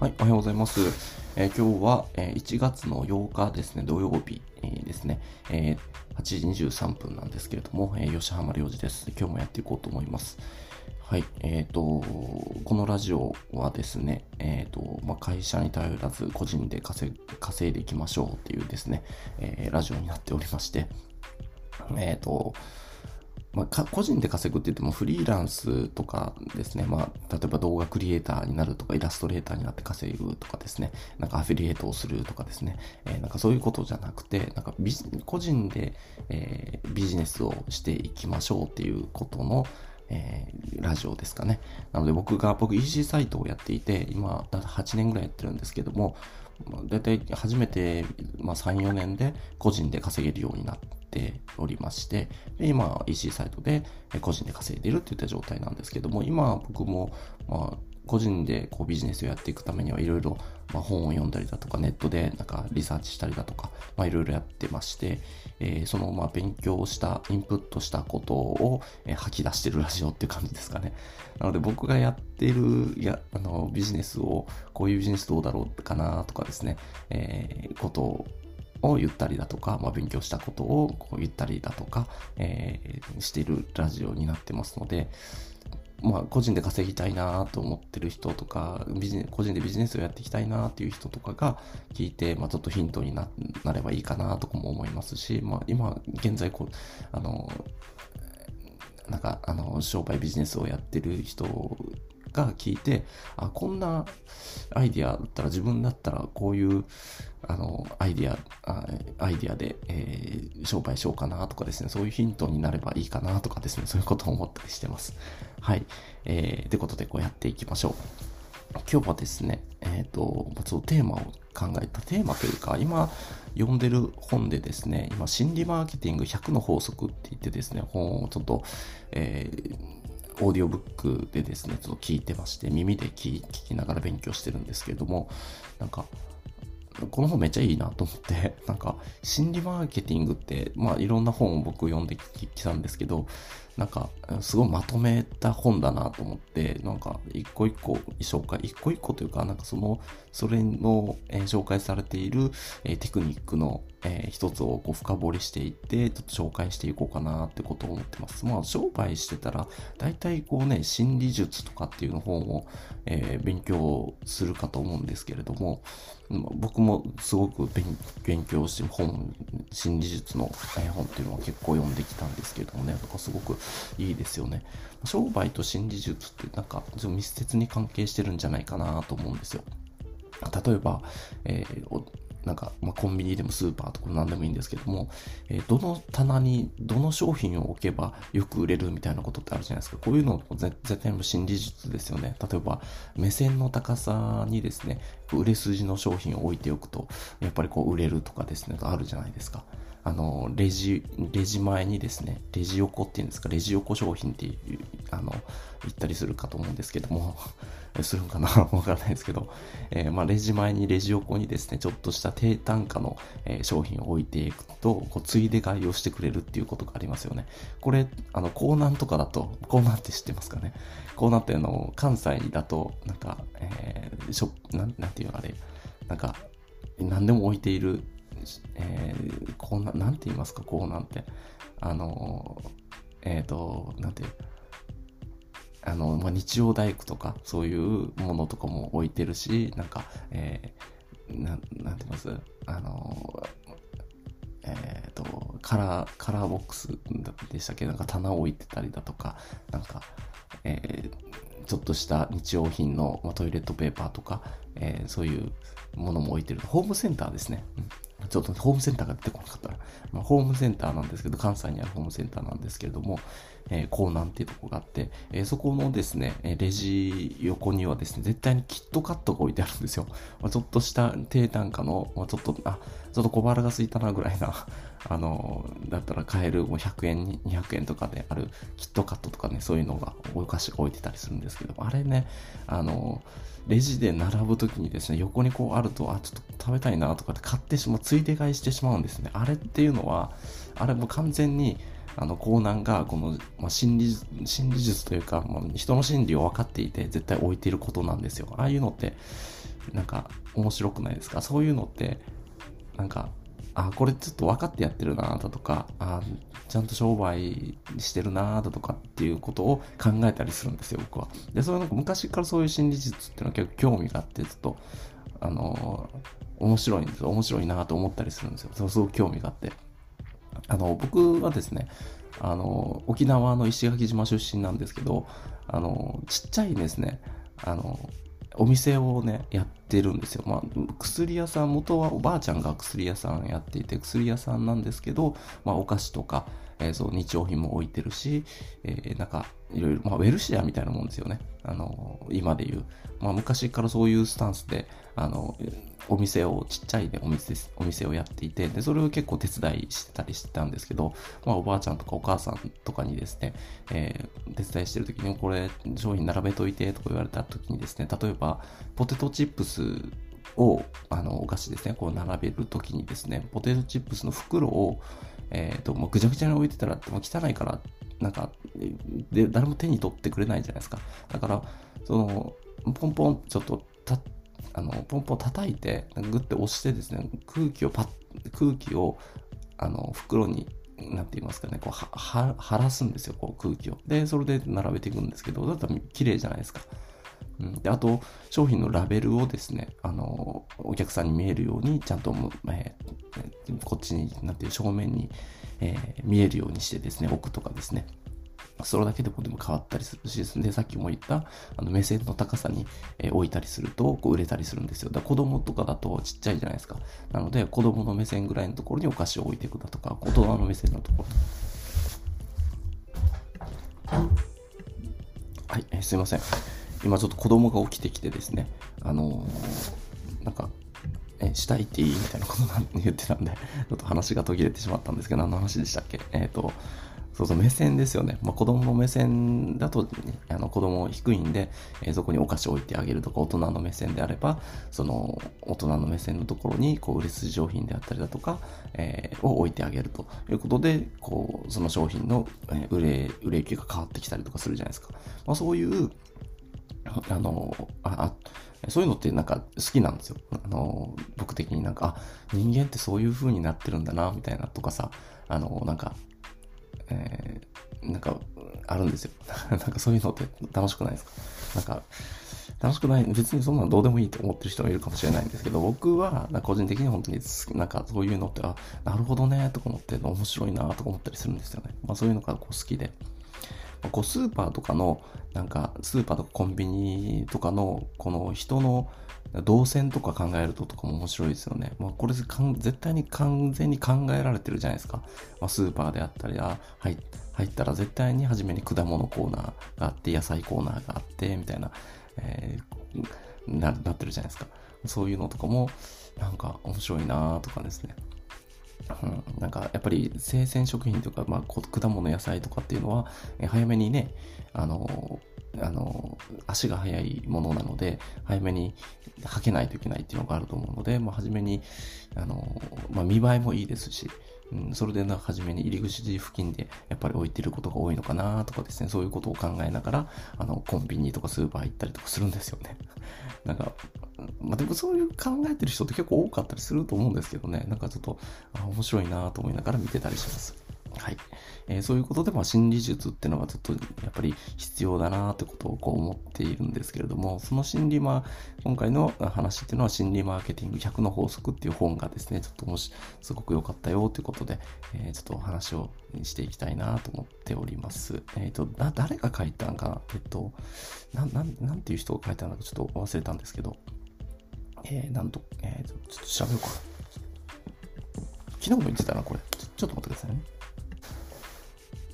はい、おはようございます。えー、今日は、えー、1月の8日ですね、土曜日、えー、ですね、え8時23分なんですけれども、え吉浜良二です。今日もやっていこうと思います。はい、えっ、と、このラジオはですね、えっ、と、まあ、会社に頼らず個人で稼いでいきましょうっていうですね、えラジオになっておりまして、えっ、と、まあ、個人で稼ぐって言ってもフリーランスとかですね、まあ、例えば動画クリエイターになるとか、イラストレーターになって稼ぐとかですね、なんかアフィリエイトをするとかですね、えー、なんかそういうことじゃなくて、なんか個人で、えー、ビジネスをしていきましょうっていうことの、えー、ラジオですかね。なので僕が、僕 EC サイトをやっていて、今、8年ぐらいやってるんですけども、大体初めて、まあ、3、4年で個人で稼げるようになっておりまして、で今 EC サイトで個人で稼いでいるっていった状態なんですけども、今僕も、まあ、個人でこうビジネスをやっていくためにはいろいろ本を読んだりだとかネットでなんかリサーチしたりだとかいろいろやってまして、えー、そのまあ勉強したインプットしたことを、えー、吐き出してるラジオっていう感じですかね。なので僕がやってるやあのビジネスをこういうビジネスどうだろうかなとかですね、えー、ことを言ったりだとか、まあ、勉強したことをこう言ったりだとか、えー、しているラジオになってますので、まあ、個人で稼ぎたいなと思ってる人とか、ビジネ個人でビジネスをやっていきたいなっていう人とかが聞いて、まあ、ちょっとヒントにななればいいかなとかも思いますし、まあ、今、現在こう、あの、なんか、あの、商売ビジネスをやってる人が聞いて、あ、こんなアイディアだったら自分だったらこういうあのアイディア、アイディアで、えー、商売しようかなとかですね、そういうヒントになればいいかなとかですね、そういうことを思ったりしてます。はい。えー、ってことでこうやっていきましょう。今日はですね、えっ、ー、と、ちょっとテーマを考えたテーマというか、今読んでる本でですね、今心理マーケティング100の法則って言ってですね、本をちょっと、えーオーディオブックでですね、ちょっと聞いてまして、耳で聞きながら勉強してるんですけれども、なんか、この本めっちゃいいなと思って、なんか、心理マーケティングって、まあいろんな本を僕読んできたんですけど、なんか、すごいまとめた本だなと思って、なんか、一個一個紹介、一個一個というか、なんかその、それの、えー、紹介されている、えー、テクニックの、えー、一つをこう深掘りしていって、ちょっと紹介していこうかなってことを思ってます。まあ、商売してたら、大体こうね、心理術とかっていうの本を、え、勉強するかと思うんですけれども、僕もすごく勉強して本、心理術の本っていうのは結構読んできたんですけれどもね、なんかすごくいいですよね。商売と心理術ってなんか密接に関係してるんじゃないかなと思うんですよ。例えば、えー、なんか、まあ、コンビニでもスーパーとか何でもいいんですけども、えー、どの棚にどの商品を置けばよく売れるみたいなことってあるじゃないですか。こういうのも絶対の心理術ですよね。例えば、目線の高さにですね、売れ筋の商品を置いておくと、やっぱりこう売れるとかですね、あるじゃないですか。あの、レジ、レジ前にですね、レジ横っていうんですか、レジ横商品っていう、あの、言ったりするかと思うんですけども、するんかな わからないですけど、えー、まあ、レジ前にレジ横にですね、ちょっとした低単価の、えー、商品を置いていくと、こう、ついで買いをしてくれるっていうことがありますよね。これ、あの、港南とかだと、港南って知ってますかね？港南ってあの、関西だと、なんか、えー、ショ、なん、なんていうのあれ、なんか、何でも置いているえー、こうな、なんて言いますか、こうなんて。あの、えっ、ー、と、なんていう、あの、まあ、日曜大工とか、そういうものとかも置いてるし、なんか、えー、な、なんて言います？あの、えっ、ー、と、カラー、カラーボックスでしたっけ？なんか棚を置いてたりだとか、なんか、えー、ちょっとした日用品の、まあ、トイレットペーパーとか、えー、そういうものも置いてる。ホームセンターですね。うんちょっとホームセンターが出てこなかったら、まあ、ホームセンターなんですけど、関西にあるホームセンターなんですけれども、えー、港南っていうとこがあって、えー、そこのですね、レジ横にはですね、絶対にキットカットが置いてあるんですよ。まあ、ちょっとした低単価の、まあ、ちょっと、あ、ちょっと小腹が空いたなぐらいな、あの、だったら買えるもう100円、200円とかであるキットカットとかね、そういうのが、お菓子が置いてたりするんですけど、あれね、あの、レジで並ぶ時にですね、横にこうあると、あ、ちょっと食べたいなとかって買ってしまう、ついで買いしてしまうんですね。あれっていうのは、あれも完全に、あの、コーナンが、この、まあ、心理、心理術というか、まあ、人の心理を分かっていて、絶対置いていることなんですよ。ああいうのって、なんか面白くないですか？そういうのって、なんか、あ、これちょっと分かってやってるなだとか、あ、ちゃんと商売してるなだとかっていうことを考えたりするんですよ、僕は。で、そういうなんか昔からそういう心理術っていうのは結構興味があって、ちょっと、あのー、面白いんですよ。面白いなと思ったりするんですよ。そうすごく興味があって。あの、僕はですね、あの、沖縄の石垣島出身なんですけど、あの、ちっちゃいですね、あの、お店をね、やってるんですよ。まあ、薬屋さん、元はおばあちゃんが薬屋さんやっていて、薬屋さんなんですけど、まあ、お菓子とか、えー、そう、日用品も置いてるし、えー、なんか、いろいろ、まあ、ウェルシアみたいなもんですよね。あの、今で言う。まあ、昔からそういうスタンスで、あの、お店を、ちっちゃいね、お店。お店をやっていて、で、それを結構手伝いしてたりしてたんですけど、まあ、おばあちゃんとかお母さんとかにですね、えー、手伝いしてる時に、これ、商品並べといて、とか言われた時にですね、例えば、ポテトチップスを、あの、お菓子ですね、こう並べる時にですね、ポテトチップスの袋を、えっ、ー、と、もうぐちゃぐちゃに置いてたら、もう汚いから、なんか、で、誰も手に取ってくれないじゃないですか。だから、その、ポンポン、ちょっと、た、あの、ポンポン叩いて、グッて押してですね、空気をパッ、空気を、あの、袋に、なんて言いますかね、こう、は、晴らすんですよ、こう、空気を。で、それで並べていくんですけど、だったら綺麗じゃないですか。うん、であと、商品のラベルをですね、あの、お客さんに見えるように、ちゃんと、えー、こっちに、なんていう、正面に、えー、見えるようにしてですね、置くとかですね。それだけでもでも変わったりするし、ですね、さっきも言った、あの、目線の高さに、えー、置いたりすると、こう、売れたりするんですよ。だ子供とかだとちっちゃいじゃないですか。なので、子供の目線ぐらいのところにお菓子を置いていくだとか、大人の目線のところ。はい、えー、すいません。今ちょっと子供が起きてきてですね、あのー、なんか、え、したいっていいみたいなことなん言ってたんで、ちょっと話が途切れてしまったんですけど、何の話でしたっけ？えっ、ー、と、そうそう、目線ですよね。まあ、子供の目線だと、ね、あの子供低いんで、えー、そこにお菓子置いてあげるとか、大人の目線であれば、その、大人の目線のところに、こう、売れ筋商品であったりだとか、えー、を置いてあげるということで、こう、その商品の、えー、売れ、売れ行きが変わってきたりとかするじゃないですか。まあ、そういう、あの、あ、そういうのってなんか好きなんですよ。あの、僕的になんか、あ、人間ってそういう風になってるんだな、みたいなとかさ、あの、なんか、えー、なんか、あるんですよ。なんかそういうのって楽しくないですか？なんか、楽しくない、別にそんなのどうでもいいと思ってる人もいるかもしれないんですけど、僕は、個人的に本当に、なんかそういうのって、あ、なるほどね、とか思って、面白いな、とか思ったりするんですよね。まあそういうのがこう好きで。こうスーパーとかの、なんかスーパーとかコンビニとかの、この人の動線とか考えるととかも面白いですよね。まあ、これ絶対に完全に考えられてるじゃないですか。まあ、スーパーであったり、あ入入ったら絶対に初めに果物コーナーがあって、野菜コーナーがあって、みたいな、えー、ななってるじゃないですか。そういうのとかも、なんか面白いなとかですね。うん、なんかやっぱり生鮮食品とか、まあ、果物野菜とかっていうのは、早めにね、あの、あの、足が速いものなので、早めに履けないといけないっていうのがあると思うので、まあ、初めに、あの、まあ、見栄えもいいですし、うん、それでな、初めに入り口付近でやっぱり置いてることが多いのかなとかですね、そういうことを考えながら、あの、コンビニとかスーパー行ったりとかするんですよね。なんか、まあでもそういう考えてる人って結構多かったりすると思うんですけどね、なんかちょっと、面白いなと思いながら見てたりします。はい。えー、そういうことで、まあ、心理術っていうのはちょっとやっぱり必要だなってことをこう思っているんですけれども、その心理ま、今回の話っていうのは心理マーケティング100の法則っていう本がですね、ちょっともしすごく良かったよということで、えー、ちょっとお話をしていきたいなと思っております。えっ、ー、と、だ、誰が書いたんかな？えっと、な、なん、なんていう人が書いたのかちょっと忘れたんですけど、えー、なんと、えっー、ちょっと調べようか。昨日も言ってたな、これ。ちょちょっと待ってくださいね。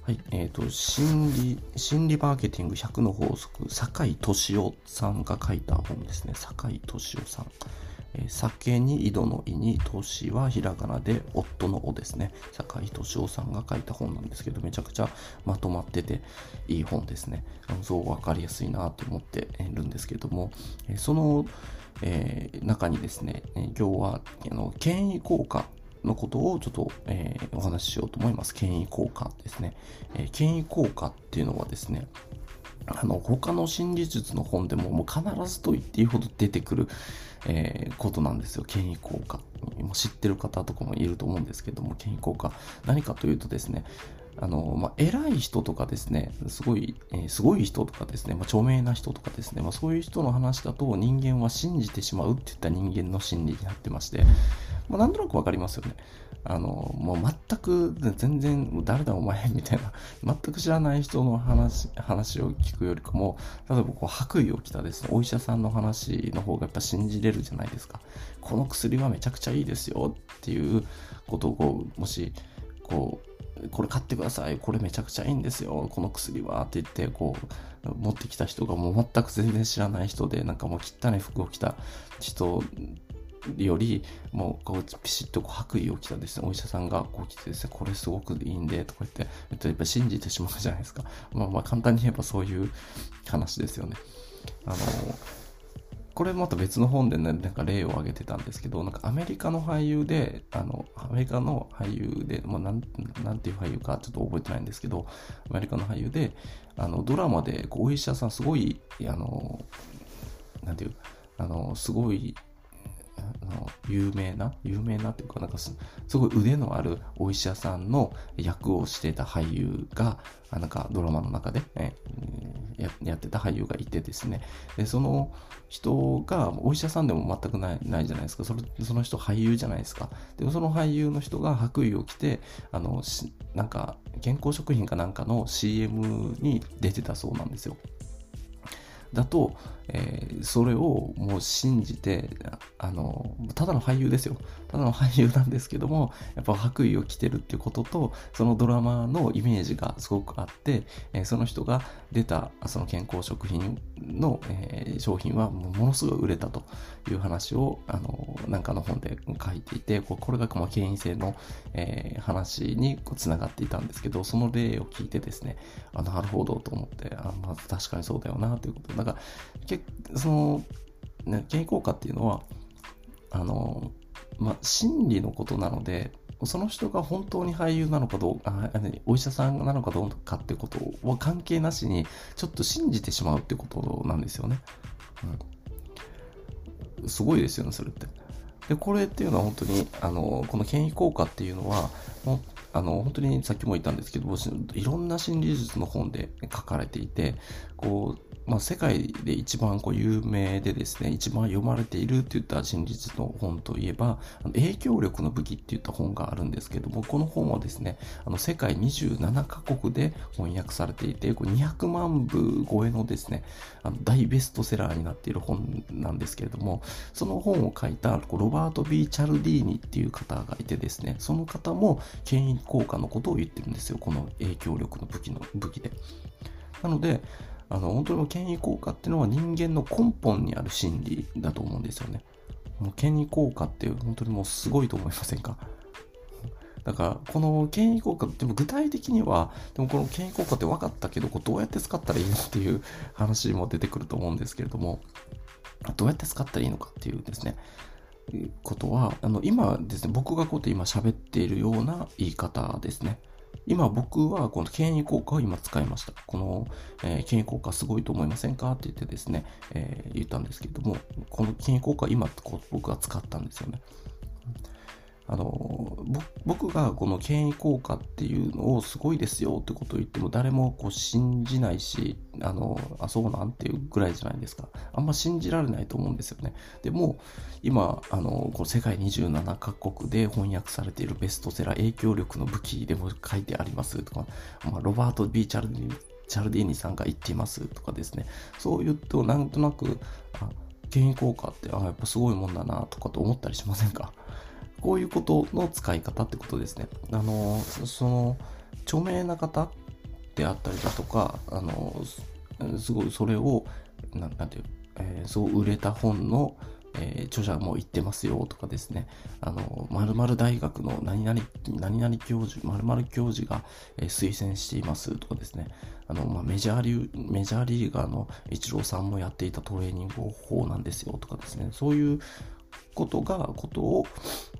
はい。えっ、ー、と、心理、心理マーケティング100の法則、坂井敏夫さんが書いた本ですね。坂井敏夫さん。えー、酒に井戸の井に、年はひらがなで、夫のおですね。坂井敏夫さんが書いた本なんですけど、めちゃくちゃまとまってていい本ですね。あのそう分かりやすいなと思っているんですけども、えー、その、え、中にですね、今日は、あの、権威効果のことをちょっと、えー、お話ししようと思います。権威効果ですね。えー、権威効果っていうのはですね、あの、他の心理術の本でももう必ずと言っていいほど出てくる、えー、ことなんですよ。権威効果。知ってる方とかもいると思うんですけども、権威効果。何かというとですね、あの、まあ、偉い人とかですね、すごい、えー、すごい人とかですね、まあ、著名な人とかですね、まあ、そういう人の話だと人間は信じてしまうっていった人間の心理になってまして、まあ、なんとなくわかりますよね。あの、もう全く、全然、誰だお前みたいな、全く知らない人の話、話を聞くよりかも、例えばこう白衣を着たですね、お医者さんの話の方がやっぱ信じれるじゃないですか。この薬はめちゃくちゃいいですよっていうことをこう、もし、こう、これ買ってください。これめちゃくちゃいいんですよ。この薬は。って言って、こう、持ってきた人がもう全く全然知らない人で、なんかもう汚い服を着た人より、もうこうピシッとこう白衣を着たですね、お医者さんがこう来てですね、これすごくいいんで、とか言って、やっぱ信じてしまうじゃないですか。まあまあ簡単に言えばそういう話ですよね。あの、これまた別の本でね、なんか例を挙げてたんですけど、なんかアメリカの俳優で、あの、アメリカの俳優で、まあ、なん、なんていう俳優かちょっと覚えてないんですけど、アメリカの俳優で、あの、ドラマで、こう、お医者さん、すごい、あの、なんていう、あの、すごい、の有名な、有名なっていうか、なんかすごい腕のあるお医者さんの役をしてた俳優が、なんかドラマの中で、ね、ややってた俳優がいてですね。で、その人がお医者さんでも全くないないじゃないですか。それその人俳優じゃないですか。でもその俳優の人が白衣を着て、あの、なんか健康食品かなんかの CM に出てたそうなんですよ。だと、えー、それをもう信じて、あの、ただの俳優ですよ。ただの俳優なんですけども、やっぱ白衣を着てるっていうことと、そのドラマのイメージがすごくあって、えー、その人が出たその健康食品の、えー、商品はものすごい売れたという話を、あの、なんかの本で書いていて、これがまあ権威性の、えー、話にこう繋がっていたんですけど、その例を聞いてですね、あ、なるほどと思って、あ、まあ確かにそうだよなということ。だから、結その、ね、健康効果っていうのは、あの、まあ、心理のことなので、その人が本当に俳優なのかどうか、お医者さんなのかどうかってことは関係なしに、ちょっと信じてしまうってことなんですよね。うん、すごいですよね、それって。で、これっていうのは本当に、あの、この権威効果っていうのは、もうあの、本当にさっきも言ったんですけど、いろんな心理術の本で書かれていて、こう、まあ、世界で一番こう有名でですね、一番読まれているって言った真実の本といえば、影響力の武器って言った本があるんですけども、この本はですね、あの世界27カ国で翻訳されていて、こ200万部超えのですね、あの大ベストセラーになっている本なんですけれども、その本を書いたロバート・ B・ チャルディーニっていう方がいてですね、その方も権威効果のことを言ってるんですよ、この影響力の武器の武器で。なので、あの、本当に権威効果っていうのは人間の根本にある心理だと思うんですよね。もう権威効果って本当にもうすごいと思いませんか？だから、この権威効果、でも具体的には、でもこの権威効果って分かったけど、こどうやって使ったらいいのっていう 話も出てくると思うんですけれども、どうやって使ったらいいのかっていうですね、ことは、あの、今ですね、僕がこうやって今喋っているような言い方ですね。今僕はこの権威効果を今使いました。この、えー、権威効果すごいと思いませんか？って言ってですね、えー、言ったんですけども、この権威効果今こう僕は使ったんですよね。あの、僕がこの権威効果っていうのをすごいですよってことを言っても誰もこう信じないし、あの、あ、そうなんていうぐらいじゃないですか。あんま信じられないと思うんですよね。でも、今、あの、この世界27カ国で翻訳されているベストセラー影響力の武器でも書いてありますとか、まあ、ロバート・ビーチャルディチャルディーニさんが言っていますとかですね。そう言うと、なんとなく、権威効果って、あ、やっぱすごいもんだなとかと思ったりしませんか？こういうことの使い方ってことですね。あの、その、著名な方であったりだとか、あの、すごいそれを、ななんていう、えー、そう売れた本の、えー、著者も言ってますよとかですね、あの、〇〇大学の何々、何々教授、〇〇教授が、えー、推薦していますとかですね、あの、まあ、メジャーリー、メジャーリーガーのイチローさんもやっていたトレーニング方法なんですよとかですね、そういうことが、ことを、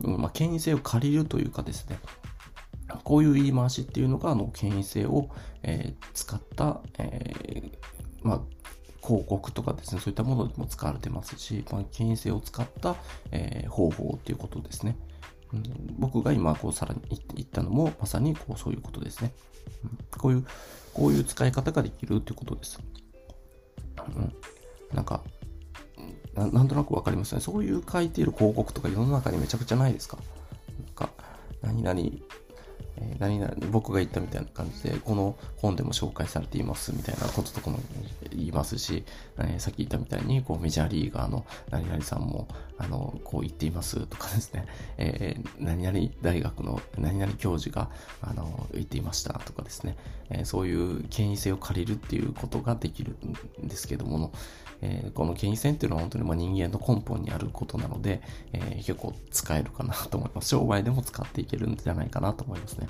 まあ、権威性を借りるというかですね、こういう言い回しっていうのが、あの、権威性を、えー、使った、えー、まあ、広告とかですね、そういったものでも使われてますし、まあ、権威性を使った、えー、方法っていうことですね。うん、僕が今、こう、さらに言ったのも、まさに、こう、そういうことですね。うん、こういう、こういう使い方ができるっていうことです。うん。なんか、ななんとなくわかりますね。そういう書いている広告とか世の中にめちゃくちゃないですか？なんか、何々何々、僕が言ったみたいな感じで、この本でも紹介されていますみたいなこととかも言いますし、えー、さっき言ったみたいに、こうメジャーリーガーの何々さんも、あの、こう言っていますとかですね、えー、何々大学の何々教授が、あの、言っていましたとかですね、え、そういう権威性を借りるっていうことができるんですけどもの、え、この権威性っていうのは本当にま人間の根本にあることなので、え、結構使えるかなと思います。商売でも使っていけるんじゃないかなと思いますね。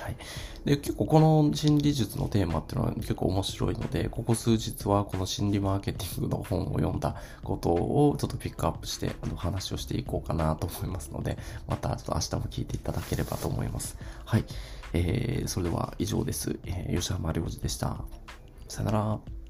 はい。で、結構この心理術のテーマっていうのは結構面白いので、ここ数日はこの心理マーケティングの本を読んだことをちょっとピックアップしてあの話をしていこうかなと思いますので、またちょっと明日も聞いていただければと思います。はい。えー、それでは以上です。えー、吉浜良二でした。さよなら。